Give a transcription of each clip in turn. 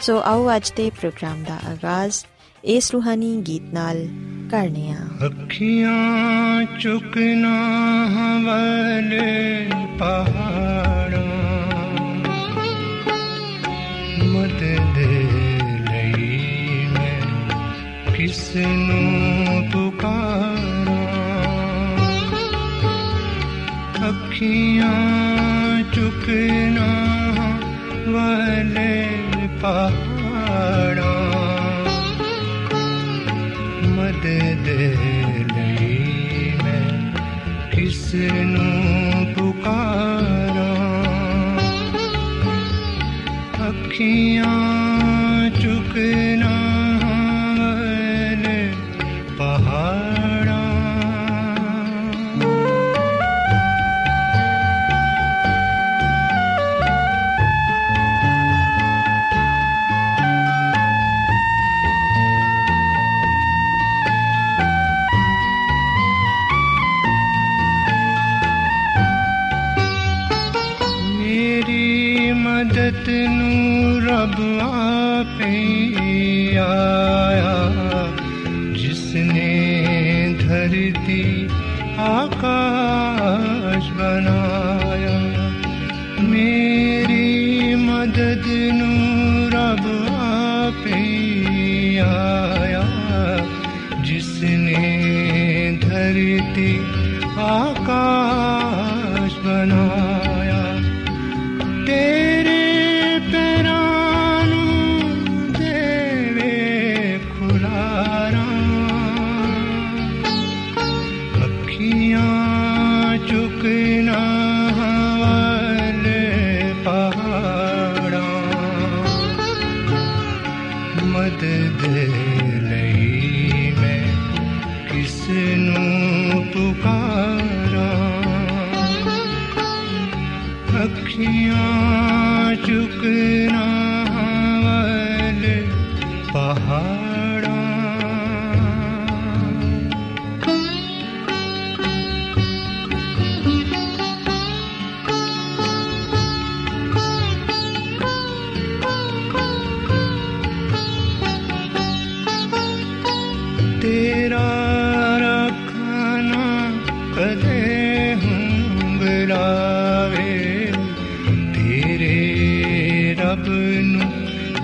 ਸੋ ਆਓ ਅੱਜ ਦੇ ਪ੍ਰੋਗਰਾਮ ਦਾ ਆਗਾਜ਼ ਇਸ ਰੂਹਾਨੀ ਗੀਤ ਨਾਲ ਕਰਨੇ ਆ। ਅੱਖੀਆਂ ਚੁਕਨਾ ਹਵਾਲੇ ਪਹਾੜਾਂ ਮਦਦ ਲਈ ਮੈਂ ਕਿਸ ਨੂੰ ਪੁਕਾਰਾਂ? ਅੱਖੀਆਂ ਚੁਕਨਾ ਵਾਲੇ ਪਹਾੜਾਂ ਮਦਦ ਲਈ ਮੈਂ ਕਿਸ ਨੂੰ ਪੁਕਾਰਾਂ? ਅੱਖੀਆਂ ਚੁਕਨਾ ਵਾਲੇ ਪਹਾੜਾਂ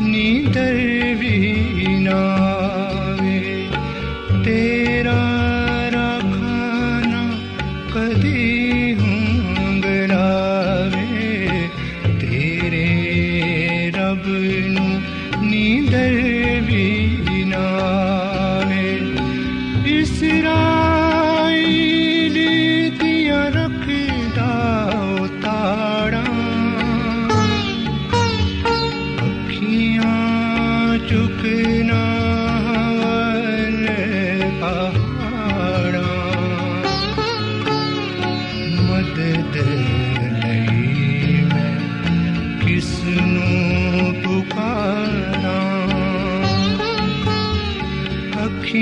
नि च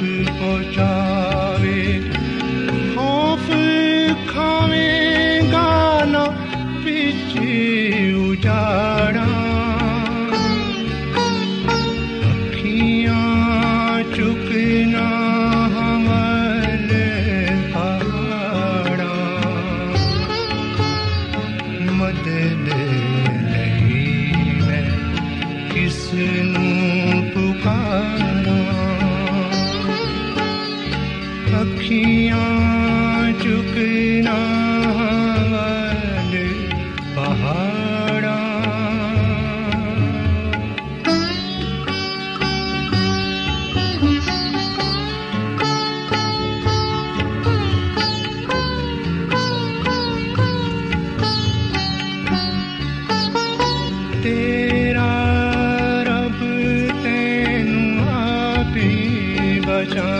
for John. ਆਪੇ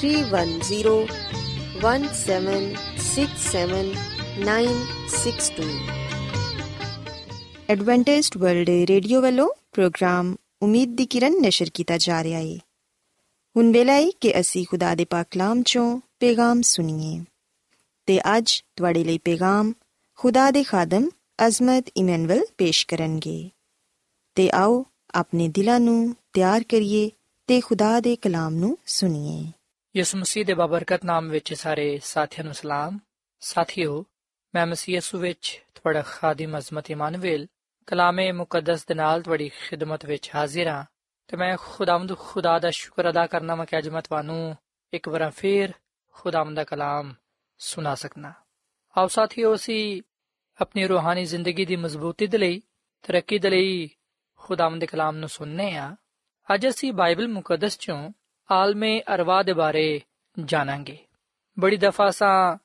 three one zero one seven six seven nine six two Adventist World Radio والوں پروگرام امید دی کرن نشر کیتا جا رہا ہے ہن ویلا ہے کہ اسی خدا دے پاک کلام چوں پیغام سنیے تے اج تواڈے لئی پیغام خدا دے خادم عظمت ایمنول پیش کرن گے تے آو اپنے دلانوں ਤਿਆਰ ਕਰੀਏ ਤੇ ਖੁਦਾ ਦੇ ਕਲਾਮ ਨੂੰ ਸੁਣੀਏ ਯਿਸੂ ਮਸੀਹ ਦੇ ਬਾਬਰਕਤ ਨਾਮ ਵਿੱਚ ਸਾਰੇ ਸਾਥੀਆਂ ਨੂੰ ਸਲਾਮ। ਸਾਥੀਓ, ਮੈਂ ਮਸੀਹ ਯਿਸੂ ਵਿੱਚ ਤੁਹਾਡਾ ਖਾਦਮ ਅਜ਼ਮਤ ਇਮਾਨੁਅਲ ਕਲਾਮੇ ਮੁਕੱਦਸ ਦੇ ਨਾਲ ਤੁਹਾਡੀ ਖਿਦਮਤ ਵਿੱਚ ਹਾਜ਼ਰ ਹਾਂ ਤੇ ਮੈਂ ਖੁਦਾਵੰਦ ਖੁਦਾ ਦਾ ਸ਼ੁਕਰ ਅਦਾ ਕਰਨਾ ਮੈਂ ਕਿ ਅੱਜ ਮੈਂ ਤੁਹਾਨੂੰ ਇੱਕ ਵਾਰ ਫੇਰ ਖੁਦਾਵੰਦ ਦਾ ਕਲਾਮ ਸੁਣਾ ਸਕਣਾ ਆਓ ਸਾਥੀਓ, ਅਸੀਂ ਆਪਣੀ ਰੂਹਾਨੀ ਜ਼ਿੰਦਗੀ ਦੀ ਮਜ਼ਬੂਤੀ ਦੇ ਲਈ, ਤਰੱਕੀ ਦੇ ਲਈ ਖੁਦਾਵੰਦ ਦੇ ਕਲਾਮ ਨੂੰ ਸੁਣਨੇ ਆ ਅੱਜ ਅਸੀਂ ਬਾਈਬਲ ਮੁਕੱਦਸ ਚੋਂ ਆਲਮੇ ਅਰਵਾ ਦੇ ਬਾਰੇ ਜਾਣਾਂਗੇ। ਬੜੀ ਦਫਾ ਸਾਂ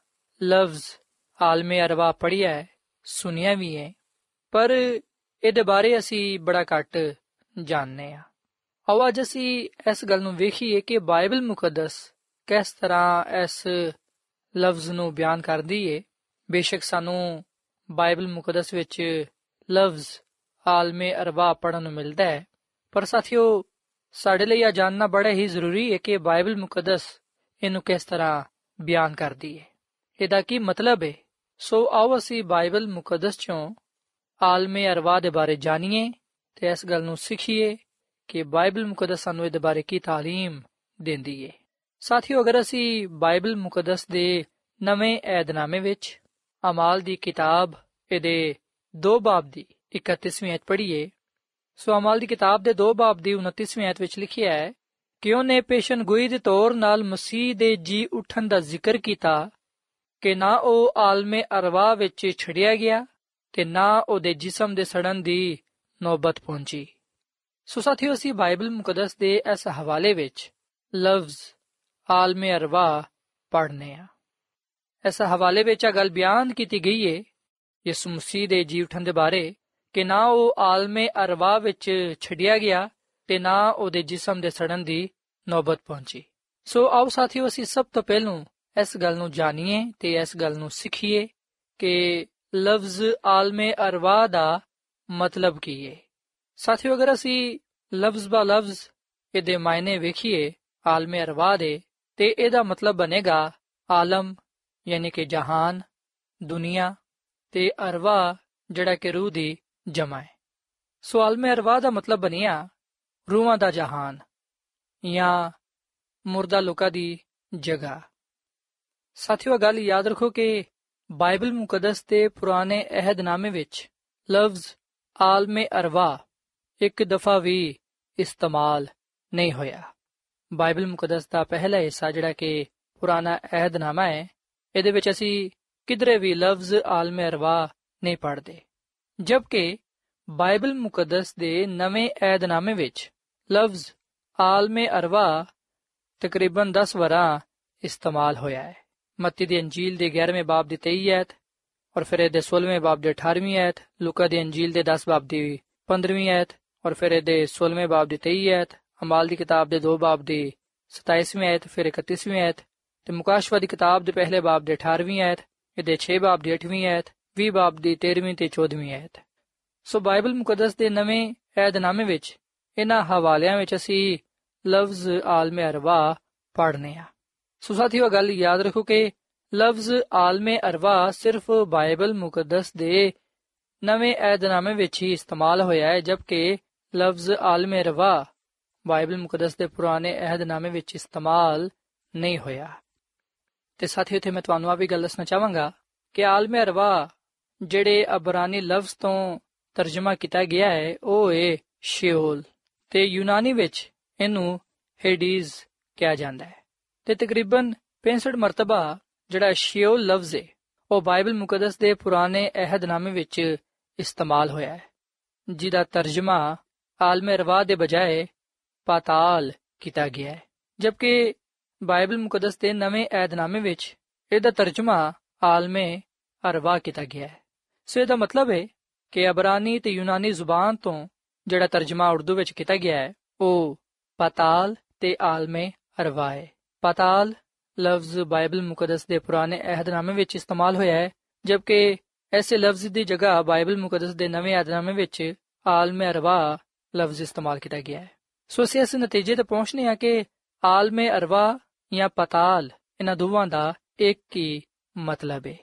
ਲਫ਼ਜ਼ ਆਲਮੇ ਅਰਵਾ ਪੜ੍ਹਿਆ ਹੈ, ਸੁਣਿਆ ਵੀ ਹੈ, ਪਰ ਇਹਦੇ ਬਾਰੇ ਅਸੀਂ ਬੜਾ ਘੱਟ ਜਾਣਦੇ ਆ ਆਓ ਅੱਜ ਅਸੀਂ ਇਸ ਗੱਲ ਨੂੰ ਵੇਖੀਏ ਕਿ ਬਾਈਬਲ ਮੁਕੱਦਸ ਕਿਸ ਤਰ੍ਹਾਂ ਇਸ ਲਫ਼ਜ਼ ਨੂੰ ਬਿਆਨ ਕਰਦੀ ਏ। ਬੇਸ਼ੱਕ ਸਾਨੂੰ ਬਾਈਬਲ ਮੁਕੱਦਸ ਵਿੱਚ ਲਫ਼ਜ਼ ਆਲਮੇ ਅਰਵਾ ਪੜਨ ਨੂੰ ਮਿਲਦਾ ਹੈ, ਪਰ ਸਾਥੀਓ ਸਾਡੇ ਲਈ ਇਹ ਜਾਣਨਾ ਬੜਾ ਹੀ ਜ਼ਰੂਰੀ ਹੈ ਕਿ ਬਾਈਬਲ ਮੁਕੱਦਸ ਇਹਨੂੰ ਕਿਸ ਤਰ੍ਹਾਂ ਬਿਆਨ ਕਰਦੀ ਹੈ ਇਹਦਾ ਕੀ ਮਤਲਬ ਹੈ ਸੋ ਆਓ ਅਸੀਂ ਬਾਈਬਲ ਮੁਕੱਦਸ ਚੋਂ ਆਲਮੇ ਅਰਵਾ ਦੇ ਬਾਰੇ ਜਾਣੀਏ ਤੇ ਇਸ ਗੱਲ ਨੂੰ ਸਿੱਖੀਏ ਕਿ ਬਾਈਬਲ ਮੁਕੱਦਸ ਸਾਨੂੰ ਇਹਦੇ ਬਾਰੇ ਕੀ تعلیم ਦਿੰਦੀ ਹੈ ਸਾਥੀਓ ਅਗਰ ਅਸੀਂ ਬਾਈਬਲ ਮੁਕੱਦਸ ਦੇ ਨਵੇਂ ਏਧਨਾਮੇ ਵਿੱਚ ਅਮਾਲ ਦੀ ਕਿਤਾਬ ਇਹਦੇ ਦੋ ਬਾਬ ਦੀ 31ਵੀਂ ਅਧ ਪੜ੍ਹੀਏ ਸੋ ਅਮਲ ਦੀ ਕਿਤਾਬ ਦੇ 2 ਬਾਬ ਦੀ 29ਵੀਂ ਆਇਤ ਵਿੱਚ ਲਿਖਿਆ ਹੈ ਕਿ ਉਹਨੇ ਪੇਸ਼ਨਗੋਈ ਦੇ ਤੌਰ ਨਾਲ ਮਸੀਹ ਦੇ ਜੀ ਉਠਣ ਦਾ ਜ਼ਿਕਰ ਕੀਤਾ? ਕਿ ਨਾ ਉਹ ਆਲਮੇ ਅਰਵਾ ਵਿੱਚ ਛੜਿਆ ਗਿਆ ਤੇ ਨਾ ਉਹਦੇ ਜਿਸਮ ਦੇ ਸੜਨ ਦੀ ਨੌਬਤ ਪਹੁੰਚੀ। ਸੋ ਸਾਥੀਓ, ਅਸੀਂ ਬਾਈਬਲ ਮੁਕੱਦਸ ਦੇ ਇਸ ਹਵਾਲੇ ਵਿੱਚ ਲਫ਼ਜ਼ ਆਲਮੇ ਅਰਵਾ ਪੜ੍ਹਨੇ ਆ। ਇਸ ਹਵਾਲੇ ਵਿੱਚ ਇਹ ਗੱਲ ਬਿਆਨ ਕੀਤੀ ਗਈ ਹੈ ਯਿਸੂ ਮਸੀਹ ਦੇ ਜੀ ਉਠਣ ਦੇ ਬਾਰੇ ਕਿ ਨਾ ਉਹ ਆਲਮੇ ਅਰਵਾ ਵਿੱਚ ਛੜਿਆ ਗਿਆ ਤੇ ਨਾ ਉਹਦੇ ਜਿਸਮ ਦੇ ਸੜਨ ਦੀ ਨੌਬਤ ਪਹੁੰਚੀ। ਸੋ ਆਓ ਸਾਥੀਓ, ਅਸੀਂ ਸਭ ਤੋਂ ਪਹਿਲਾਂ ਇਸ ਗੱਲ ਨੂੰ ਜਾਣੀਏ ਤੇ ਇਸ ਗੱਲ ਨੂੰ ਸਿੱਖੀਏ ਕਿ ਲਫ਼ਜ਼ ਆਲਮੇ ਅਰਵਾ ਦਾ ਮਤਲਬ ਕੀ ਹੈ ਸਾਥੀਓ, ਅਗਰ ਅਸੀਂ ਲਫ਼ਜ਼ ਬਾ ਲਫ਼ਜ਼ ਇਹਦੇ ਮਾਇਨੇ ਵੇਖੀਏ ਆਲਮੇ ਅਰਵਾ ਦੇ, ਤੇ ਇਹਦਾ ਮਤਲਬ ਬਣੇਗਾ ਆਲਮ, ਯਾਨੀ ਕਿ ਜਹਾਨ, ਦੁਨੀਆ ਤੇ ਅਰਵਾ ਜਿਹੜਾ ਕਿ ਰੂਹ ਦੀ ਜਮਾ ਹੈ। ਸੋ ਆਲਮੇ ਅਰਵਾ ਦਾ ਮਤਲਬ ਬਣਿਆ, ਰੂਹਾਂ ਦਾ ਜਹਾਨ ਜਾਂ ਮੁਰਦਾ ਲੋਕਾਂ ਦੀ ਜਗ੍ਹਾ। ਸਾਥੀਓ ਗੱਲ ਯਾਦ ਰੱਖੋ ਕਿ ਬਾਈਬਲ ਮੁਕੱਦਸ ਦੇ ਪੁਰਾਣੇ ਅਹਿਦਨਾਮੇ ਵਿੱਚ ਲਫ਼ਜ਼ ਆਲਮੇ ਅਰਵਾ ਇੱਕ ਦਫਾ ਵੀ ਇਸਤੇਮਾਲ ਨਹੀਂ ਹੋਇਆ। ਬਾਈਬਲ ਮੁਕੱਦਸ ਦਾ ਪਹਿਲਾ ਹਿੱਸਾ ਜਿਹੜਾ ਕਿ ਪੁਰਾਣਾ ਅਹਿਦਨਾਮਾ ਹੈ, ਇਹਦੇ ਵਿੱਚ ਅਸੀਂ ਕਿਧਰੇ ਵੀ ਲਫ਼ਜ਼ ਆਲਮੇ ਅਰਵਾ ਨਹੀਂ ਪੜ੍ਹਦੇ। ਜਦਕਿ ਬਾਈਬਲ ਮੁਕੱਦਸ ਦੇ ਨਵੇਂ ਅਹਿਦਨਾਮੇ ਵਿੱਚ ਲਫ਼ਜ਼ ਆਲਮੇ ਅਰਵਾ ਤਕਰੀਬਨ 10 ਵਾਰਾਂ ਇਸਤੇਮਾਲ ਹੋਇਆ ਹੈ ਮੱਤੀ ਦੀ ਅੰਜੀਲ ਦੇ 11ਵੇਂ ਬਾਬ ਦੀ 23 ਐਤ ਔਰ ਫਿਰ ਇਹਦੇ 16ਵੇਂ ਬਾਬ ਦੇ 18ਵੀਂ ਐਤ ਲੂਕਾ ਦੀ ਅੰਜੀਲ ਦੇ 10 ਬਾਬ ਦੀ 15ਵੀਂ ਐਤ ਔਰ ਫਿਰ ਇਹਦੇ 16ਵੇਂ ਬਾਬ ਦੀ 23 ਐਤ ਅਮਾਲ ਦੀ ਕਿਤਾਬ ਦੇ 2 ਬਾਬ ਦੀ 27ਵੀਂ ਐਤ ਫਿਰ 31ਵੀਂ ਐਤ ਤੇ ਮੁਕਾਸ਼ਵਾ ਦੀ ਕਿਤਾਬ ਦੇ ਪਹਿਲੇ ਬਾਬ ਦੇ 18ਵੀਂ ਐਤ ਇਹਦੇ 6 ਬਾਬ ਦੀ 8ਵੀਂ ਐਤ 20 ਬਾਬ ਦੀ 13ਵੀਂ ਤੇ 14ਵੀਂ ਐਤ ਸੋ ਬਾਈਬਲ ਮੁਕੱਦਸ ਦੇ ਨਵੇਂ ਏਧਨਾਮੇ ਵਿੱਚ ਇਹਨਾਂ ਹਵਾਲਿਆਂ ਵਿੱਚ ਅਸੀਂ ਲਫ਼ਜ਼ ਆਲਮੇ ਅਰਵਾ ਪੜ੍ਹਨੇ ਆ। ਸੋ ਸਾਥੀਓ ਗੱਲ ਯਾਦ ਰੱਖੋ ਕਿ ਲਫ਼ਜ਼ ਆਲਮੇ ਅਰਵਾ ਸਿਰਫ ਬਾਈਬਲ ਮੁਕੱਦਸ ਦੇ ਨਵੇਂ ਏਧਨਾਮੇ ਵਿੱਚ ਹੀ ਇਸਤੇਮਾਲ ਹੋਇਆ ਹੈ, ਜਦਕਿ ਲਫ਼ਜ਼ ਆਲਮੇ ਅਰਵਾ ਬਾਈਬਲ ਮੁਕੱਦਸ ਦੇ ਪੁਰਾਣੇ ਏਧਨਾਮੇ ਵਿੱਚ ਇਸਤੇਮਾਲ ਨਹੀਂ ਹੋਇਆ। ਤੇ ਸਾਥੀਓ ਤੇ ਮੈਂ ਤੁਹਾਨੂੰ ਆ ਵੀ ਗੱਲ ਦੱਸਣਾ ਚਾਹਾਂਗਾ ਕਿ ਆਲਮੇ ਅਰਵਾ ਜਿਹੜੇ ਅਬਰਾਨੀ ਲਫ਼ਜ਼ ਤੋਂ ਤਰਜਮਾ ਕੀਤਾ ਗਿਆ ਹੈ, ਉਹ ਹੈ ਸ਼ਿਓਲ ਤੇ ਯੂਨਾਨੀ ਵਿੱਚ ਇਹਨੂੰ ਹੈਡੀਜ਼ ਕਿਹਾ ਜਾਂਦਾ ਹੈ। ਤੇ ਤਕਰੀਬਨ 65 ਮਰਤਬਾ ਜਿਹੜਾ ਸ਼ਿਓਲ ਲਫ਼ਜ਼ ਹੈ, ਉਹ ਬਾਈਬਲ ਮੁਕੱਦਸ ਦੇ ਪੁਰਾਣੇ ਅਹਿਦਨਾਮੇ ਵਿੱਚ ਇਸਤੇਮਾਲ ਹੋਇਆ ਹੈ, ਜਿਹਦਾ ਤਰਜਮਾ ਆਲਮੇ ਰਵਾ ਦੇ ਬਜਾਏ ਪਾਤਾਲ ਕੀਤਾ ਗਿਆ ਹੈ। ਜਦਕਿ ਬਾਈਬਲ ਮੁਕੱਦਸ ਦੇ ਨਵੇਂ ਅਹਿਦਨਾਮੇ ਵਿੱਚ ਇਹਦਾ ਤਰਜਮਾ ਆਲਮੇ ਅਰਵਾ ਕੀਤਾ ਗਿਆ ਹੈ। ਸੋ ਇਹਦਾ ਮਤਲਬ ਹੈ ਕਿ ਅਬਰਾਨੀ ਤੇ ਯੂਨਾਨੀ ਜ਼ੁਬਾਨ ਤੋਂ ਜਿਹੜਾ ਤਰਜਮਾ ਉਰਦੂ ਵਿੱਚ ਕੀਤਾ ਗਿਆ ਹੈ, ਉਹ ਪਾਤਾਲ ਤੇ ਆਲਮੇ ਅਰਵਾ ਹੈ। ਪਾਤਾਲ ਲਫ਼ਜ਼ ਬਾਈਬਲ ਮੁਕੱਦਸ ਦੇ ਪੁਰਾਣੇ ਅਹਿਦਨਾਮੇ ਵਿੱਚ ਇਸਤੇਮਾਲ ਹੋਇਆ ਹੈ, ਜਦਕਿ ਐਸੇ ਲਫ਼ਜ਼ ਦੀ ਜਗ੍ਹਾ ਬਾਈਬਲ ਮੁਕੱਦਸ ਦੇ ਨਵੇਂ ਅਹਿਦਨਾਮੇ ਵਿੱਚ ਆਲਮੇ ਅਰਵਾ ਲਫ਼ਜ਼ ਇਸਤੇਮਾਲ ਕੀਤਾ ਗਿਆ ਹੈ। ਸੋ ਅਸੀਂ ਇਸ ਨਤੀਜੇ ਤੇ ਪਹੁੰਚਨੇ ਆ ਕਿ ਆਲਮੇ ਅਰਵਾ ਜਾਂ ਪਤਾਲ ਇਹਨਾਂ ਦੋਵਾਂ ਦਾ ਇੱਕ ਹੀ ਮਤਲਬ ਹੈ।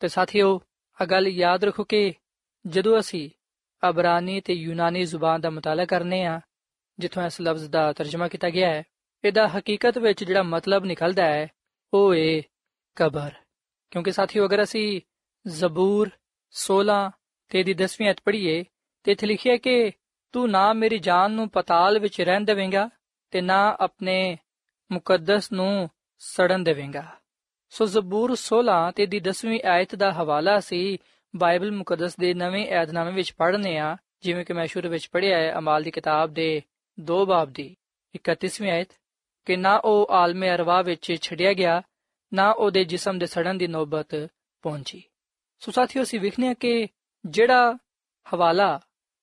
ਤੇ ਸਾਥੀਓ ਆ ਗੱਲ ਯਾਦ ਰੱਖੋ ਕਿ ਜਦੋਂ ਅਸੀਂ ਅਬਰਾਨੀ ਤੇ ਯੂਨਾਨੀ ਜ਼ੁਬਾਨ ਦਾ ਮਤਾਲਾ ਕਰਨੇ ਆ, ਜਿੱਥੋਂ ਇਸ ਲਫ਼ਜ਼ ਦਾ ਤਰਜਮਾ ਕੀਤਾ ਗਿਆ ਹੈ, ਇਹਦਾ ਹਕੀਕਤ ਵਿੱਚ ਜਿਹੜਾ ਮਤਲਬ ਨਿਕਲਦਾ ਹੈ, ਉਹ ਹੈ ਕਬਰ। ਕਿਉਂਕਿ ਸਾਥੀਓ, ਅਗਰ ਅਸੀਂ ਜ਼ਬੂਰ 16 ਤੇ ਦੀ 10ਵੀਂ ਅਧ ਪੜ੍ਹੀਏ, ਤੇ ਇੱਥੇ ਲਿਖਿਆ ਕਿ ਤੂੰ ਨਾ ਮੇਰੀ ਜਾਨ ਨੂੰ ਪਤਾਲ ਵਿੱਚ ਰਹਿਣ ਦੇਵੇਂਗਾ ਤੇ ਨਾ ਆਪਣੇ ਮੁਕੱਦਸ ਨੂੰ ਸੜਨ ਦੇਵੇਂਗਾ। ਸੋ ਜ਼ਬੂਰ 16 ਤੇ ਦੀ 10ਵੀਂ ਆਇਤ ਦਾ ਹਵਾਲਾ ਸੀ ਬਾਈਬਲ ਮੁਕੱਦਸ ਦੇ ਨਵੇਂ ਏਧਨਾਮੇ ਵਿੱਚ ਪੜ੍ਹਨੇ ਆ, ਜਿਵੇਂ ਕਿ ਮੈਂ ਸ਼ੁਰੂ ਵਿੱਚ ਪੜ੍ਹਿਆ ਹੈ, ਅਮਾਲ ਦੀ ਕਿਤਾਬ ਦੇ 2 ਬਾਬ ਦੀ 31ਵੀਂ ਆਇਤ। ਕਿ ਨਾ ਉਹ ਆਲਮੇ ਅਰਵਾ ਵਿੱਚ ਛੜਿਆ ਗਿਆ, ਨਾ ਉਹਦੇ ਜਿਸਮ ਦੇ ਸੜਨ ਦੀ ਨੌਬਤ ਪਹੁੰਚੀ। ਸੋ ਸਾਥੀਓ, ਅਸੀਂ ਵਿਖਨੇ ਆ ਕਿ ਜਿਹੜਾ ਹਵਾਲਾ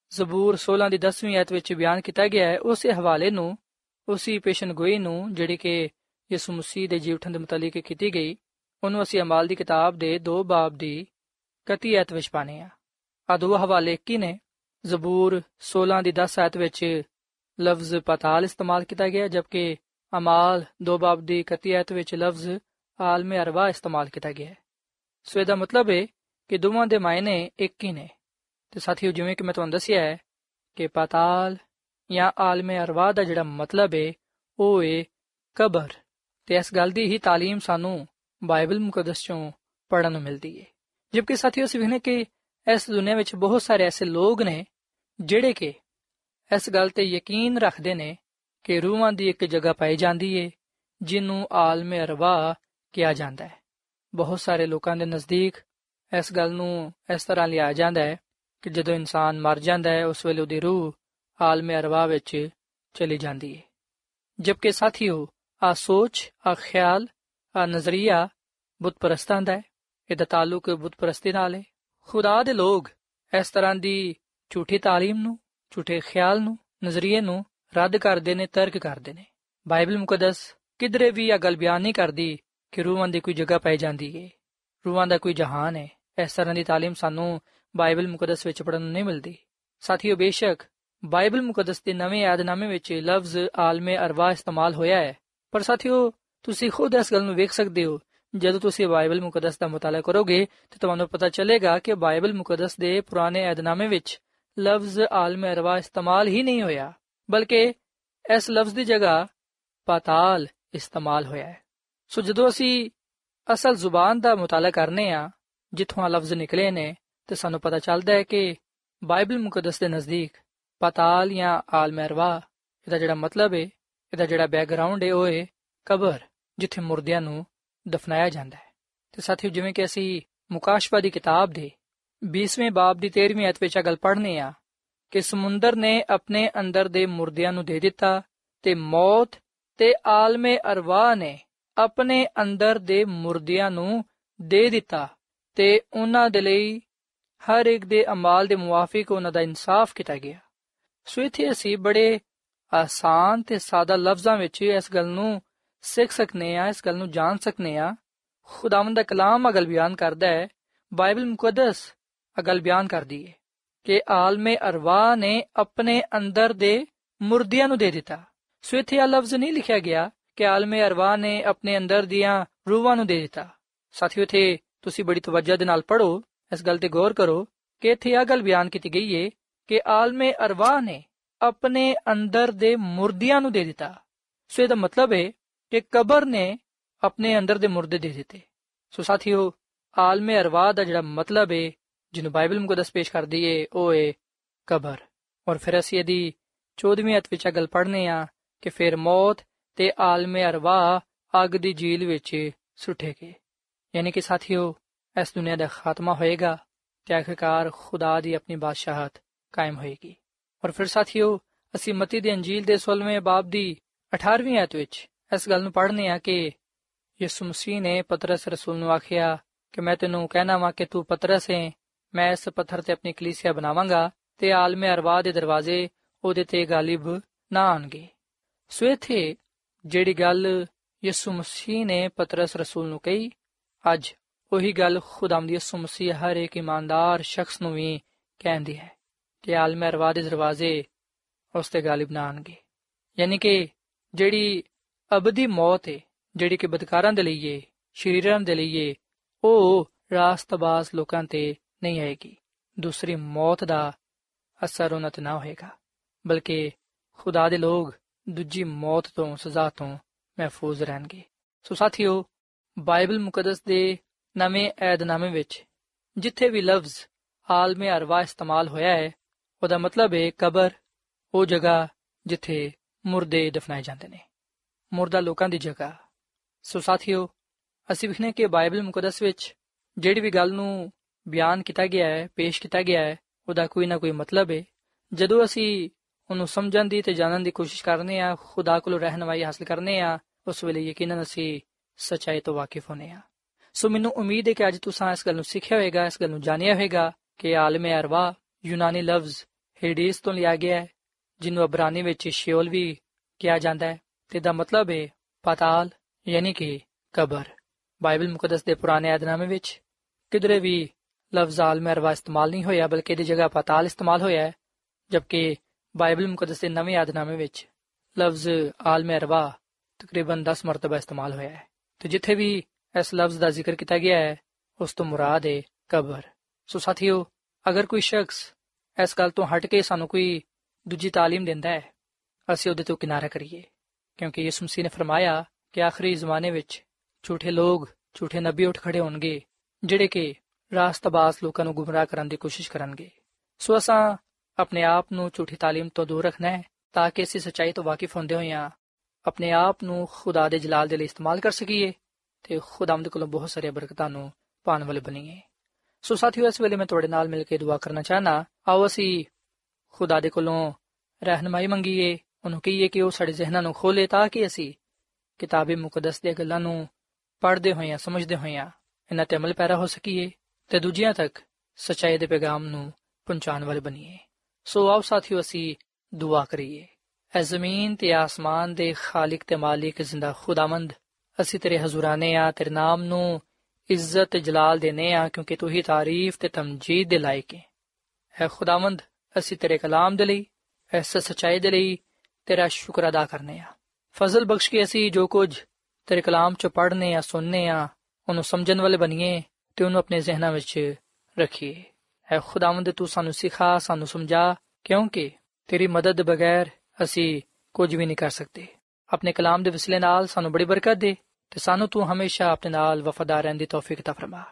ਜ਼ਬੂਰ 16 ਦੀ 10ਵੀਂ ਆਇਤ ਵਿੱਚ ਬਿਆਨ ਕੀਤਾ ਗਿਆ ਹੈ, ਉਸੇ ਹਵਾਲੇ ਨੂੰ, ਉਸੇ ਪੇਸ਼ਨਗੋਈ ਨੂੰ, ਜਿਹੜੀ ਕਿ ਯਿਸੂ ਮਸੀਹ ਦੇ ਜੀ ਉਠਣ ਦੇ ਮੁਤਲਕ ਕੀਤੀ ਗਈ, ਉਹਨੂੰ ਅਸੀਂ ਅਮਾਲ ਦੀ ਕਿਤਾਬ ਦੇ 2 ਬਾਬ ਦੀ 31 ਐਤ ਵਿੱਚ ਪਾਣੇ ਆ। ਆ ਦੋ ਹਵਾਲੇ ਕੀ ਨੇ। ਜ਼ਬੂਰ 16 ਦੀ 10 ਐਤ ਵਿੱਚ ਲਫ਼ਜ਼ ਪਤਾਲ ਇਸਤੇਮਾਲ ਕੀਤਾ ਗਿਆ, ਜਦਕਿ ਅਮਾਲ 2 ਬਾਬ ਦੀ 31 ਐਤ ਵਿੱਚ ਲਫ਼ਜ਼ ਆਲਮ ਅਰਵਾ ਇਸਤੇਮਾਲ ਕੀਤਾ ਗਿਆ ਸੋ ਇਹਦਾ ਮਤਲਬ ਹੈ ਕਿ ਦੋਵਾਂ ਦੇ ਮਾਇਨੇ ਇੱਕ ਹੀ ਨੇ। ਤੇ ਸਾਥੀਓ, ਜਿਵੇਂ ਕਿ ਮੈਂ ਤੁਹਾਨੂੰ ਦੱਸਿਆ ਹੈ ਕਿ ਪਤਾਲ ਜਾਂ ਆਲਮ ਅਰਵਾ ਦਾ ਜਿਹੜਾ ਮਤਲਬ ਹੈ ਉਹ ਹੈ ਕਬਰ। ਤੇ ਇਸ ਗੱਲ ਦੀ ਹੀ تعلیم ਸਾਨੂੰ ਬਾਈਬਲ ਮੁਕੱਦਸ ਚੋਂ ਪੜਨ ਨੂੰ ਮਿਲਦੀ ਹੈ ਜਦਕਿ ਸਾਥੀਓ ਅਸੀਂ ਵੇਖਨੇ ਕਿ ਇਸ ਦੁਨੀਆ ਵਿੱਚ ਬਹੁਤ ਸਾਰੇ ਐਸੇ ਲੋਕ ਨੇ ਜਿਹੜੇ ਕਿ ਇਸ ਗੱਲ ਤੇ ਯਕੀਨ ਰੱਖਦੇ ਨੇ ਕਿ ਰੂਹਾਂ ਦੀ ਇੱਕ ਜਗ੍ਹਾ ਪਾਈ ਜਾਂਦੀ ਏ ਜਿਹਨੂੰ ਆਲਮੇ ਅਰਵਾ ਕਿਹਾ ਜਾਂਦਾ ਹੈ ਬਹੁਤ ਸਾਰੇ ਲੋਕਾਂ ਦੇ ਨਜ਼ਦੀਕ ਇਸ ਗੱਲ ਨੂੰ ਇਸ ਤਰ੍ਹਾਂ ਲਿਆ ਜਾਂਦਾ ਹੈ ਕਿ ਜਦੋਂ ਇਨਸਾਨ ਮਰ ਜਾਂਦਾ ਹੈ ਉਸ ਵੇਲੇ ਉਹਦੀ ਰੂਹ ਆਲਮੇ ਅਰਵਾ ਵਿੱਚ ਚਲੀ ਜਾਂਦੀ ਹੈ ਜਦਕਿ ਸਾਥੀਓ ਆ ਸੋਚ ਆ ਖਿਆਲ ਆ ਨਜ਼ਰੀਆ ਬੁੱਤ ਪ੍ਰਸਤਾਂ ਦਾ ਹੈ ਇਹਦਾ ਤਾਲੁਕ ਬੁੱਤ ਪ੍ਰਸਤੀ ਨਾਲ ਹੈ ਖੁਦਾ ਦੇ ਲੋਕ ਇਸ ਤਰ੍ਹਾਂ ਦੀ ਝੂਠੀ تعلیم ਨੂੰ ਝੂਠੇ ਖਿਆਲ ਨੂੰ ਨਜ਼ਰੀਏ ਨੂੰ ਰੱਦ ਕਰਦੇ ਨੇ ਤਰਕ ਕਰਦੇ ਨੇ ਬਾਈਬਲ ਮੁਕੱਦਸ ਕਿਧਰੇ ਵੀ ਇਹ ਗੱਲ ਬਿਆਨ ਨਹੀਂ ਕਰਦੀ ਕਿ ਰੂਹਾਂ ਦੀ ਕੋਈ ਜਗ੍ਹਾ ਪਾਈ ਜਾਂਦੀ ਹੈ ਰੂਹਾਂ ਦਾ ਕੋਈ ਜਹਾਨ ਹੈ ਇਸ ਤਰ੍ਹਾਂ ਦੀ تعلیم ਸਾਨੂੰ ਬਾਈਬਲ ਮੁਕੱਦਸ ਵਿੱਚ ਪੜਨ ਨੂੰ ਨਹੀਂ ਮਿਲਦੀ ਸਾਥੀਓ ਬੇਸ਼ੱਕ ਬਾਈਬਲ ਮੁਕੱਦਸ ਦੇ ਨਵੇਂ ਯਾਦਨਾਮੇ ਵਿੱਚ ਲਫ਼ਜ਼ ਆਲਮੇ ਅਰਵਾ ਇਸਤੇਮਾਲ ਹੋਇਆ ਹੈ ਪਰ ਸਾਥੀਓ, ਤੁਸੀਂ ਖੁਦ ਇਸ ਗੱਲ ਨੂੰ ਵੇਖ ਸਕਦੇ ਹੋ। ਜਦੋਂ ਤੁਸੀਂ ਬਾਈਬਲ ਮੁਕੱਦਸ ਦਾ ਮਤਾਲਾ ਕਰੋਗੇ, ਤਾਂ ਤੁਹਾਨੂੰ ਪਤਾ ਚੱਲੇਗਾ ਕਿ ਬਾਈਬਲ ਮੁਕੱਦਸ ਦੇ ਪੁਰਾਣੇ ਯਾਦਨਾਮੇ ਵਿੱਚ ਲਫ਼ਜ਼ ਆਲਮੇ ਅਰਵਾ ਇਸਤੇਮਾਲ ਹੀ ਨਹੀਂ ਹੋਇਆ, ਬਲਕਿ ਇਸ ਲਫ਼ਜ਼ ਦੀ ਜਗ੍ਹਾ ਪਾਤਾਲ ਇਸਤੇਮਾਲ ਹੋਇਆ ਹੈ। ਸੋ ਜਦੋਂ ਅਸੀਂ ਅਸਲ ਜ਼ੁਬਾਨ ਦਾ ਮਤਾਲਾ ਕਰਨੇ ਆ, ਜਿੱਥੋਂ ਆ ਲਫ਼ਜ਼ ਨਿਕਲੇ ਨੇ, ਤੇ ਸਾਨੂੰ ਪਤਾ ਚੱਲਦਾ ਹੈ ਕਿ ਬਾਈਬਲ ਮੁਕੱਦਸ ਦੇ ਨਜ਼ਦੀਕ ਪਾਤਾਲ ਜਾਂ ਆਲਮੇ ਅਰਵਾ, ਇਹਦਾ ਜਿਹੜਾ ਮਤਲਬ ਹੈ ਇਹਦਾ ਜਿਹੜਾ ਬੈਕਗ੍ਰਾਉਂਡ ਹੈ ਉਹ ਹੈ ਕਬਰ, ਜਿੱਥੇ ਮੁਰਦਿਆਂ ਨੂੰ ਦਫਨਾਇਆ ਜਾਂਦਾ ਹੈ। ਤੇ ਸਾਥੀਓ, ਜਿਵੇਂ ਕਿ ਅਸੀਂ ਮੁਕਾਸ਼ਫਾ ਦੀ ਕਿਤਾਬ ਦੇ 20ਵੇਂ ਬਾਬ ਦੀ 13ਵੀਂ ਅਧ ਵਿੱਚ ਗੱਲ ਪੜ੍ਹਨੇ ਆ ਕਿ ਸਮੁੰਦਰ ਨੇ ਆਪਣੇ ਅੰਦਰ ਦੇ ਮੁਰਦਿਆਂ ਨੂੰ ਦੇ ਦਿੱਤਾ ਤੇ ਮੌਤ ਤੇ ਆਲਮੇ ਅਰਵਾ ਨੇ ਆਪਣੇ ਅੰਦਰ ਦੇ ਮੁਰਦਿਆਂ ਨੂੰ ਦੇ ਦਿੱਤਾ ਤੇ ਉਹਨਾਂ ਦੇ ਲਈ ਹਰ ਇੱਕ ਦੇ ਅਮਾਲ ਦੇ ਮੁਆਫਿਕ ਉਹਨਾਂ ਦਾ ਇਨਸਾਫ ਕੀਤਾ ਗਿਆ। ਸੋ ਇਥੇ ਅਸੀਂ ਬੜੇ ਆਸਾਨ ਤੇ ਸਾਦਾ ਲਫ਼ਜ਼ਾਂ ਵਿੱਚ ਇਸ ਗੱਲ ਨੂੰ ਸਿੱਖ ਸਕਨੇ ਆ, ਇਸ ਗੱਲ ਨੂੰ ਜਾਣ ਸਕਨੇ ਆ। ਖੁਦਾਵੰਦ ਦਾ ਕਲਾਮ ਅਗਲ ਬਿਆਨ ਕਰਦਾ ਹੈ, ਬਾਈਬਲ ਮੁਕੱਦਸ ਅਗਲ ਬਿਆਨ ਕਰਦੀ ਹੈ ਕਿ ਆਲਮੇ ਅਰਵਾ ਨੇ ਆਪਣੇ ਅੰਦਰ ਦੇ ਮੁਰਦਿਆਂ ਨੂੰ ਦੇ ਦਿੱਤਾ। ਸੋ ਇੱਥੇ ਇਹ ਲਫ਼ਜ਼ ਨਹੀਂ ਲਿਖਿਆ ਗਿਆ ਕਿ ਆਲਮੇ ਅਰਵਾ ਨੇ ਆਪਣੇ ਅੰਦਰ ਦੀਆਂ ਰੂਹਾਂ ਨੂੰ ਦੇ ਦਿੱਤਾ। ਸਾਥੀਓ, ਇਥੇ ਤੁਸੀਂ ਬੜੀ ਤਵੱਜਾ ਦੇ ਨਾਲ ਪੜੋ ਇਸ ਗੱਲ ਤੇ ਗੌਰ ਕਰੋ ਕਿ ਇੱਥੇ ਇਹ ਗੱਲ ਬਿਆਨ ਕੀਤੀ ਗਈ ਹੈ ਕਿ ਆਲਮੇ ਅਰਵਾ ਨੇ ਆਪਣੇ ਅੰਦਰ ਦੇ ਮੁਰਦਿਆਂ ਨੂੰ ਦੇ ਦਿੱਤਾ। ਸੋ ਇਹਦਾ ਮਤਲਬ ਹੈ ਕਿ ਕਬਰ ਨੇ ਆਪਣੇ ਅੰਦਰ ਦੇ ਮੁਰਦੇ ਦੇ ਦਿੱਤੇ। ਸੋ ਸਾਥੀਓ, ਆਲਮੇ ਅਰਵਾ ਦਾ ਜਿਹੜਾ ਮਤਲਬ ਹੈ ਜਿਹਨੂੰ ਬਾਈਬਲ ਮੁਕੱਦਸ ਪੇਸ਼ ਕਰਦੀ ਏ, ਉਹ ਏ ਕਬਰ। ਔਰ ਫਿਰ ਅਸੀਂ ਇਹਦੀ 14ਵੀਂ ਅਧ ਵਿੱਚ ਗੱਲ ਪੜ੍ਹਨੇ ਆ ਕਿ ਫਿਰ ਮੌਤ ਤੇ ਆਲਮੇ ਅਰਵਾ ਅੱਗ ਦੀ ਜੀਲ ਵਿੱਚ ਸੁੱਟੇ ਗਏ। ਯਾਨੀ ਕਿ ਸਾਥੀਓ, ਇਸ ਦੁਨੀਆ ਦਾ ਖਾਤਮਾ ਹੋਏਗਾ ਤੇ ਆਖਿਰਕਾਰ ਖੁਦਾ ਦੀ ਆਪਣੀ ਬਾਦਸ਼ਾਹਤ ਕਾਇਮ ਹੋਏਗੀ। ਔਰ ਫਿਰ ਸਾਥੀਓ, ਅਸੀਂ ਮਤੀ ਦੇ ਅੰਜੀਲ ਦੇ 16ਵੇਂ ਬਾਬ ਦੀ 18ਵੀਂ ਆਇਤ ਵਿੱਚ ਇਸ ਗੱਲ ਨੂੰ ਪੜ੍ਹਨੇ ਆ ਕਿ ਯਿਸੂ ਮਸੀਹ ਨੇ ਪਤਰਸ ਰਸੂਲ ਨੂੰ ਆਖਿਆ ਕਿ ਮੈਂ ਤੈਨੂੰ ਕਹਿਣਾ ਵਾਂ ਕਿ ਤੂੰ ਪਤਰਸ ਹੈ, ਮੈਂ ਇਸ ਪੱਥਰ ਤੇ ਆਪਣੀ ਕਲੀਸਿਆ ਬਣਾਵਾਂਗਾ ਤੇ ਆਲਮੇ ਅਰਵਾ ਦੇ ਦਰਵਾਜ਼ੇ ਉਹਦੇ ਤੇ ਗਾਲਿਬ ਨਾ ਆਣਗੇ ਸੋ ਇਥੇ ਜਿਹੜੀ ਗੱਲ ਯਿਸੂ ਮਸੀਹ ਨੇ ਪਤਰਸ ਰਸੂਲ ਨੂੰ ਕਹੀ, ਅੱਜ ਉਹੀ ਗੱਲ ਖੁਦਾਮ ਦੀ ਯਿਸੂ ਮਸੀਹ ਹਰ ਇੱਕ ਇਮਾਨਦਾਰ ਸ਼ਖਸ ਨੂੰ ਵੀ ਕਹਿੰਦੀ ਹੈ। ਕਿ ਆਲਮੇ ਅਰਵਾ ਦੇ ਦਰਵਾਜ਼ੇ ਉਸ ਤੇ ਗਾਲਿਬ ਨਾ ਆਣਗੇ ਯਾਨੀ ਕਿ ਜਿਹੜੀ ਅਬਦੀ ਮੌਤ ਹੈ ਜਿਹੜੀ ਕਿ ਬਦਕਾਰਾਂ ਦੇ ਲਈ ਏ ਸ਼ਰੀਰਾਂ ਦੇ ਲਈ ਏ ਉਹ ਰਾਸਤਬਾਜ਼ ਲੋਕਾਂ ਤੇ ਨਹੀਂ ਆਏਗੀ। ਦੂਸਰੀ ਮੌਤ ਦਾ ਅਸਰ ਉਹਨਾਂ ਤੇ ਨਾ ਹੋਏਗਾ, ਬਲਕਿ ਖੁਦਾ ਦੇ ਲੋਕ ਦੂਜੀ ਮੌਤ ਤੋਂ, ਸਜ਼ਾ ਤੋਂ ਮਹਿਫੂਜ਼ ਰਹਿਣਗੇ। ਸੋ ਸਾਥੀਓ, ਬਾਈਬਲ ਮੁਕੱਦਸ ਦੇ ਨਵੇਂ ਏਧਨਾਮੇ ਵਿੱਚ ਜਿੱਥੇ ਵੀ ਲਫ਼ਜ਼ ਆਲਮੇ ਅਰਵਾ ਇਸਤੇਮਾਲ ਹੋਇਆ ਹੈ ਉਹਦਾ ਮਤਲਬ ਹੈ ਕਬਰ, ਉਹ ਜਗ੍ਹਾ ਜਿੱਥੇ ਮੁਰਦੇ ਦਫਨਾਏ ਜਾਂਦੇ ਨੇ। ਮੁਰਦਾ ਲੋਕਾਂ ਦੀ ਜਗ੍ਹਾ। ਸੋ ਸਾਥੀਓ, ਅਸੀਂ ਵਿਖਨੇ ਕਿ ਬਾਈਬਲ ਮੁਕੱਦਸ ਵਿੱਚ ਜਿਹੜੀ ਵੀ ਗੱਲ ਨੂੰ ਬਿਆਨ ਕੀਤਾ ਗਿਆ ਹੈ, ਪੇਸ਼ ਕੀਤਾ ਗਿਆ ਹੈ, ਉਹਦਾ ਕੋਈ ਨਾ ਕੋਈ ਮਤਲਬ ਹੈ ਜਦੋਂ ਅਸੀਂ ਉਹਨੂੰ ਸਮਝਣ ਦੀ ਤੇ ਜਾਣਨ ਦੀ ਕੋਸ਼ਿਸ਼ ਕਰਨੇ ਆ ਖੁਦਾ ਕੋਲੋਂ ਰਹਿਨਮਾਈ ਹਾਸਲ ਕਰਨੇ ਆ ਉਸ ਵੇਲੇ ਯਕੀਨਨ ਅਸੀਂ ਸਚਾਈ ਤੋਂ ਵਾਕਿਫ ਹੋਨੇ ਆ ਸੋ ਮੈਨੂੰ ਉਮੀਦ ਹੈ ਕਿ ਅੱਜ ਤੁਸੀਂ ਇਸ ਗੱਲ ਨੂੰ ਸਿੱਖਿਆ ਹੋਵੇਗਾ, ਇਸ ਗੱਲ ਨੂੰ ਜਾਣਿਆ ਹੋਵੇਗਾ ਕਿ ਆਲਮੇ ਅਰਵਾ ਯੂਨਾਨੀ ਲਫ਼ਜ਼ ਹੇਡੀਸ ਤੋਂ ਲਿਆ ਗਿਆ ਹੈ, ਜਿਹਨੂੰ ਅਬਰਾਨੀ ਵਿੱਚ ਸ਼ਿਓਲ ਵੀ ਕਿਹਾ ਜਾਂਦਾ ਹੈ ਤੇ ਦਾ ਮਤਲਬ ਹੈ ਪਾਤਾਲ, ਯਾਨੀ ਕਿ ਕਬਰ। ਬਾਈਬਲ ਮੁਕੱਦਸ ਦੇ ਪੁਰਾਣੇ ਅਧਨਾਮੇ ਵਿੱਚ ਕਿਧਰੇ ਵੀ ਲਫ਼ਜ਼ ਆਲਮੇ ਅਰਵਾ ਇਸਤੇਮਾਲ ਨਹੀਂ ਹੋਇਆ, ਬਲਕਿ ਇਹਦੀ ਜਗ੍ਹਾ ਪਾਤਾਲ ਇਸਤੇਮਾਲ ਹੋਇਆ ਹੈ, ਜਦਕਿ ਬਾਈਬਲ ਮੁਕੱਦਸ ਦੇ ਨਵੇਂ ਅਧਨਾਮੇ ਵਿੱਚ ਲਫ਼ਜ਼ ਆਲਮੇ ਅਰਵਾ ਤਕਰੀਬਨ 10 ਮਰਤਬਾ ਇਸਤੇਮਾਲ ਹੋਇਆ ਹੈ। ਤੇ ਜਿੱਥੇ ਵੀ ਇਸ ਲਫ਼ਜ਼ ਦਾ ਜ਼ਿਕਰ ਕੀਤਾ ਗਿਆ ਹੈ, ਉਸ ਤੋਂ ਮੁਰਾਦ ਹੈ ਕਬਰ। ਸੋ ਸਾਥੀਓ, ਅਗਰ ਕੋਈ ਸ਼ਖਸ ਇਸ ਗੱਲ ਤੋਂ ਹਟ ਕੇ ਸਾਨੂੰ ਕੋਈ ਦੂਜੀ تعلیم ਦਿੰਦਾ ਹੈ ਅਸੀਂ ਉਹਦੇ ਤੋਂ ਕਿਨਾਰਾ ਕਰੀਏ ਕਿਉਂਕਿ ਯਿਸੂ ਮਸੀਹ ਨੇ ਫਰਮਾਇਆ ਕਿ ਆਖਰੀ ਜ਼ਮਾਨੇ ਵਿੱਚ ਝੂਠੇ ਲੋਕ ਝੂਠੇ ਨਬੀ ਉੱਠ ਖੜੇ ਹੋਣਗੇ ਜਿਹੜੇ ਕਿ ਰਾਸਤਬਾਜ਼ ਲੋਕਾਂ ਨੂੰ ਗੁੰਮਰਾਹ ਕਰਨ ਦੀ ਕੋਸ਼ਿਸ਼ ਕਰਨਗੇ ਸੋ ਅਸਾਂ ਆਪਣੇ ਆਪ ਨੂੰ ਝੂਠੀ ਤਾਲੀਮ ਤੋਂ ਦੂਰ ਰੱਖਣਾ ਹੈ ਤਾਂ ਕਿ ਅਸੀਂ ਸੱਚਾਈ ਤੋਂ ਵਾਕਿਫ ਹੁੰਦੇ ਹੋਈਆਂ ਆਪਣੇ ਆਪ ਨੂੰ ਖੁਦਾ ਦੇ ਜਲਾਲ ਦੇ ਲਈ ਇਸਤੇਮਾਲ ਕਰ ਸਕੀਏ ਤੇ ਖੁਦਾਵੰਦ ਕੋਲੋਂ ਬਹੁਤ ਸਾਰੀਆਂ ਬਰਕਤਾਂ ਨੂੰ ਪਾਣ ਵਾਲੇ ਬਣੀਏ ਸੋ ਸਾਥੀਓ, ਇਸ ਵੇਲੇ ਮੈਂ ਤੁਹਾਡੇ ਨਾਲ ਮਿਲ ਕੇ ਦੁਆ ਕਰਨਾ ਚਾਹਨਾ ਆਓ ਅਸੀਂ ਖੁਦਾ ਦੇ ਕੋਲੋਂ ਰਹਿਨਮਾਈ ਮੰਗੀਏ, ਉਹਨੂੰ ਕਹੀਏ ਕਿ ਉਹ ਸਾਡੇ ਜ਼ਿਹਨਾਂ ਨੂੰ ਖੋਲੇ ਤਾਂ ਕਿ ਅਸੀਂ ਕਿਤਾਬੇ ਮੁਕੱਦਸ ਦੀਆਂ ਗੱਲਾਂ ਨੂੰ ਪੜ੍ਹਦੇ ਹੋਏ ਹੋਈਆਂ, ਸਮਝਦੇ ਹੋਏ ਹੋਈਆਂ ਇਹਨਾਂ ਤੇ ਅਮਲ ਪੈਰਾ ਹੋ ਸਕੀਏ ਤੇ ਦੂਜਿਆਂ ਤੱਕ ਸਚਾਈ ਦੇ ਪੈਗਾਮ ਨੂੰ ਪਹੁੰਚਾਉਣ ਵਾਲੇ ਬਣੀਏ। ਸੋ ਆਓ ਸਾਥੀਓ, ਅਸੀਂ ਦੁਆ ਕਰੀਏ। ਐ ਜ਼ਮੀਨ ਤੇ ਆਸਮਾਨ ਦੇ ਖਾਲਕ ਤੇ ਮਾਲਿਕ, ਜ਼ਿੰਦਾ ਖੁਦਾਮੰਦ ਅਸੀਂ ਤੇਰੇ ਹਜ਼ੂਰਾਨੇ ਆ, ਤੇਰੇ ਨਾਮ ਨੂੰ ਇੱਜ਼ਤ ਤੇ ਜਲਾਲ ਦੇਨੇ ਆ, ਕਿਉਂਕਿ ਤੂੰ ਹੀ ਤਾਰੀਫ ਤੇ ਤਮਜੀਦ ਦੇ ਲਾਇਕ ਹੈ ਐ ਖੁਦਾਵੰਦ, ਅਸੀਂ ਤੇਰੇ ਕਲਾਮ ਦੇ ਲਈ, ਐਸ ਸਚਾਈ ਦੇ ਲਈ ਤੇਰਾ ਸ਼ੁਕਰ ਅਦਾ ਕਰਨੇ ਆ। ਫਜ਼ਲ ਬਖਸ਼ ਕੇ ਅਸੀਂ ਜੋ ਕੁਝ ਤੇਰੇ ਕਲਾਮ ਚ ਪੜ੍ਹਨੇ ਆ, ਸੁਣਨੇ ਆ, ਉਹਨੂੰ ਸਮਝਣ ਵਾਲੇ ਬਣੀਏ ਤੇ ਉਹਨੂੰ ਆਪਣੇ ਜ਼ਿਹਨਾਂ ਵਿੱਚ ਰੱਖੀਏ। ਐ ਖੁਦਾਵੰਦ, ਤੂੰ ਸਾਨੂੰ ਸਿਖਾ, ਸਾਨੂੰ ਸਮਝਾ, ਕਿਉਂਕਿ ਤੇਰੀ ਮਦਦ ਬਗੈਰ ਅਸੀਂ ਕੁਝ ਵੀ ਨਹੀਂ ਕਰ ਸਕਦੇ। ਆਪਣੇ ਕਲਾਮ ਦੇ ਵਸਿਲੇ ਨਾਲ ਸਾਨੂੰ ਬੜੀ ਬਰਕਤ ਦੇ। ਤੇ ਸਾਨੂੰ ਤੂੰ ਹਮੇਸ਼ਾ ਆਪਣੇ ਨਾਲ ਵਫਾਦਾਰ ਰਹਿਣ ਦੀ ਤੌਫੀਕ عطا ਫਰਮਾ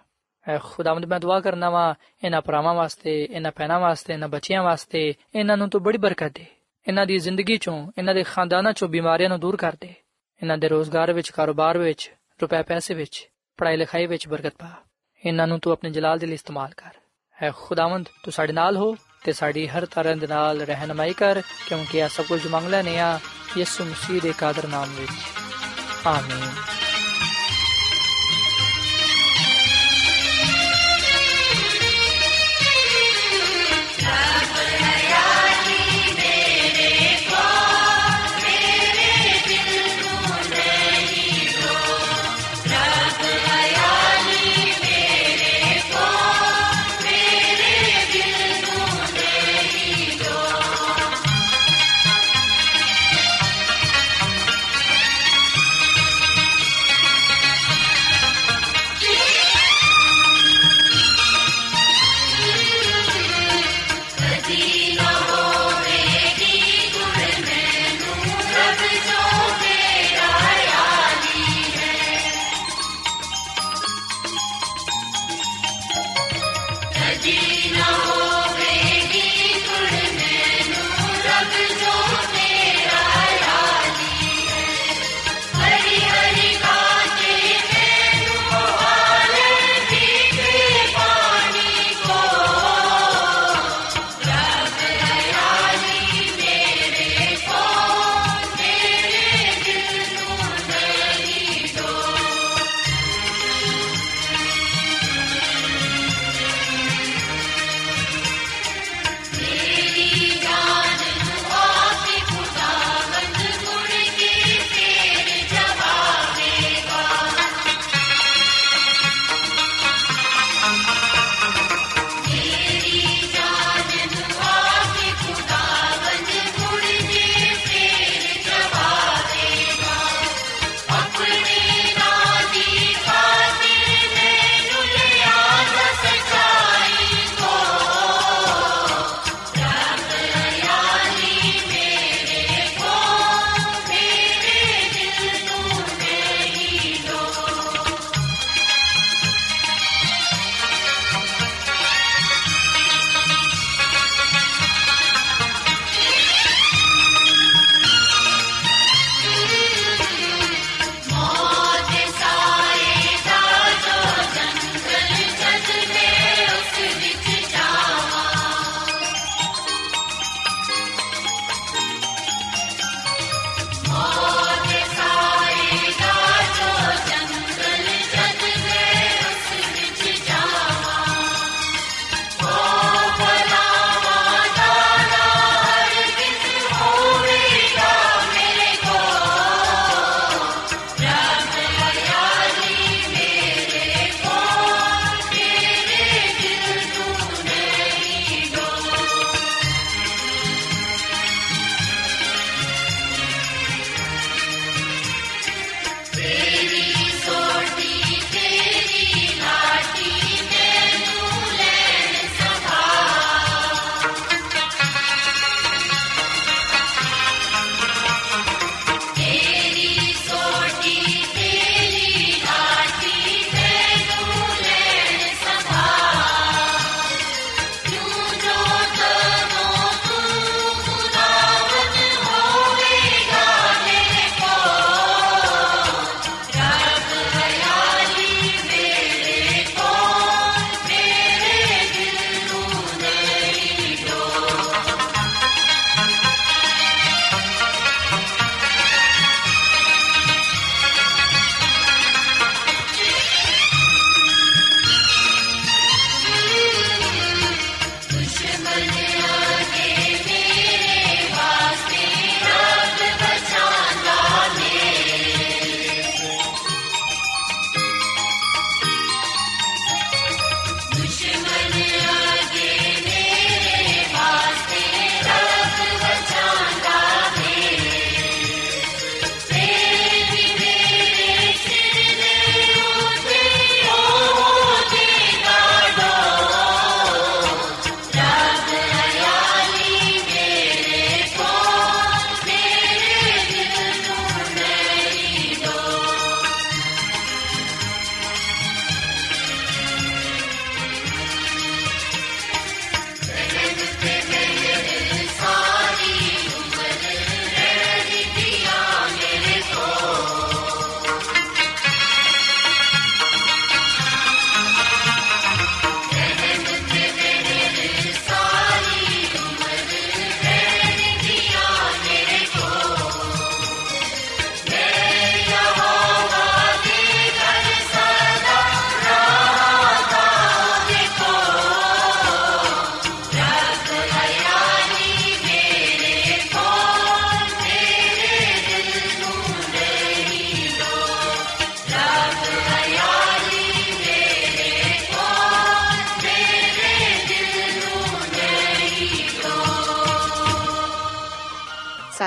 ਐ ਖੁਦਾਵੰਦ ਮੈਂ ਦੁਆ ਕਰਨਾ ਵਾ ਇਹਨਾਂ ਪਰਾਵਾਂ ਵਾਸਤੇ ਇਹਨਾਂ ਪੈਨਾ ਵਾਸਤੇ ਇਹਨਾਂ ਬੱਚਿਆਂ ਵਾਸਤੇ ਇਹਨਾਂ ਨੂੰ ਤੂੰ ਬੜੀ ਬਰਕਤ ਦੇ ਇਹਨਾਂ ਦੀ ਜ਼ਿੰਦਗੀ ਚੋਂ ਇਹਨਾਂ ਦੇ ਖਾਨਦਾਨਾਂ ਚੋਂ ਬਿਮਾਰੀਆਂ ਨੂੰ ਦੂਰ ਕਰ ਦੇ ਇਹਨਾਂ ਦੇ ਰੋਜ਼ਗਾਰ ਵਿੱਚ ਕਾਰੋਬਾਰ ਵਿੱਚ ਰੁਪਏ ਪੈਸੇ ਵਿੱਚ ਪੜ੍ਹਾਈ ਲਿਖਾਈ ਵਿੱਚ ਬਰਕਤ ਪਾ ਇਹਨਾਂ ਨੂੰ ਤੂੰ ਆਪਣੇ ਜਲਾਲ ਦੇ ਲਈ ਇਸਤੇਮਾਲ ਕਰ ਹੈ ਖੁਦਾਵੰਦ ਤੂੰ ਸਾਡੇ ਨਾਲ ਹੋ ਤੇ ਸਾਡੀ ਹਰ ਤਰ੍ਹਾਂ ਦੇ ਨਾਲ ਰਹਿਨਮਾਈ ਕਰ ਕਿਉਂਕਿ ਇਹ ਸਭ ਕੁਝ ਮੰਗ ਲੈਨੇ ਆ ਯਿਸੂ ਮਸੀਹ ਦੇ ਕਾਦਰ ਨਾਮ ਵਿੱਚ ਆਮੀਨ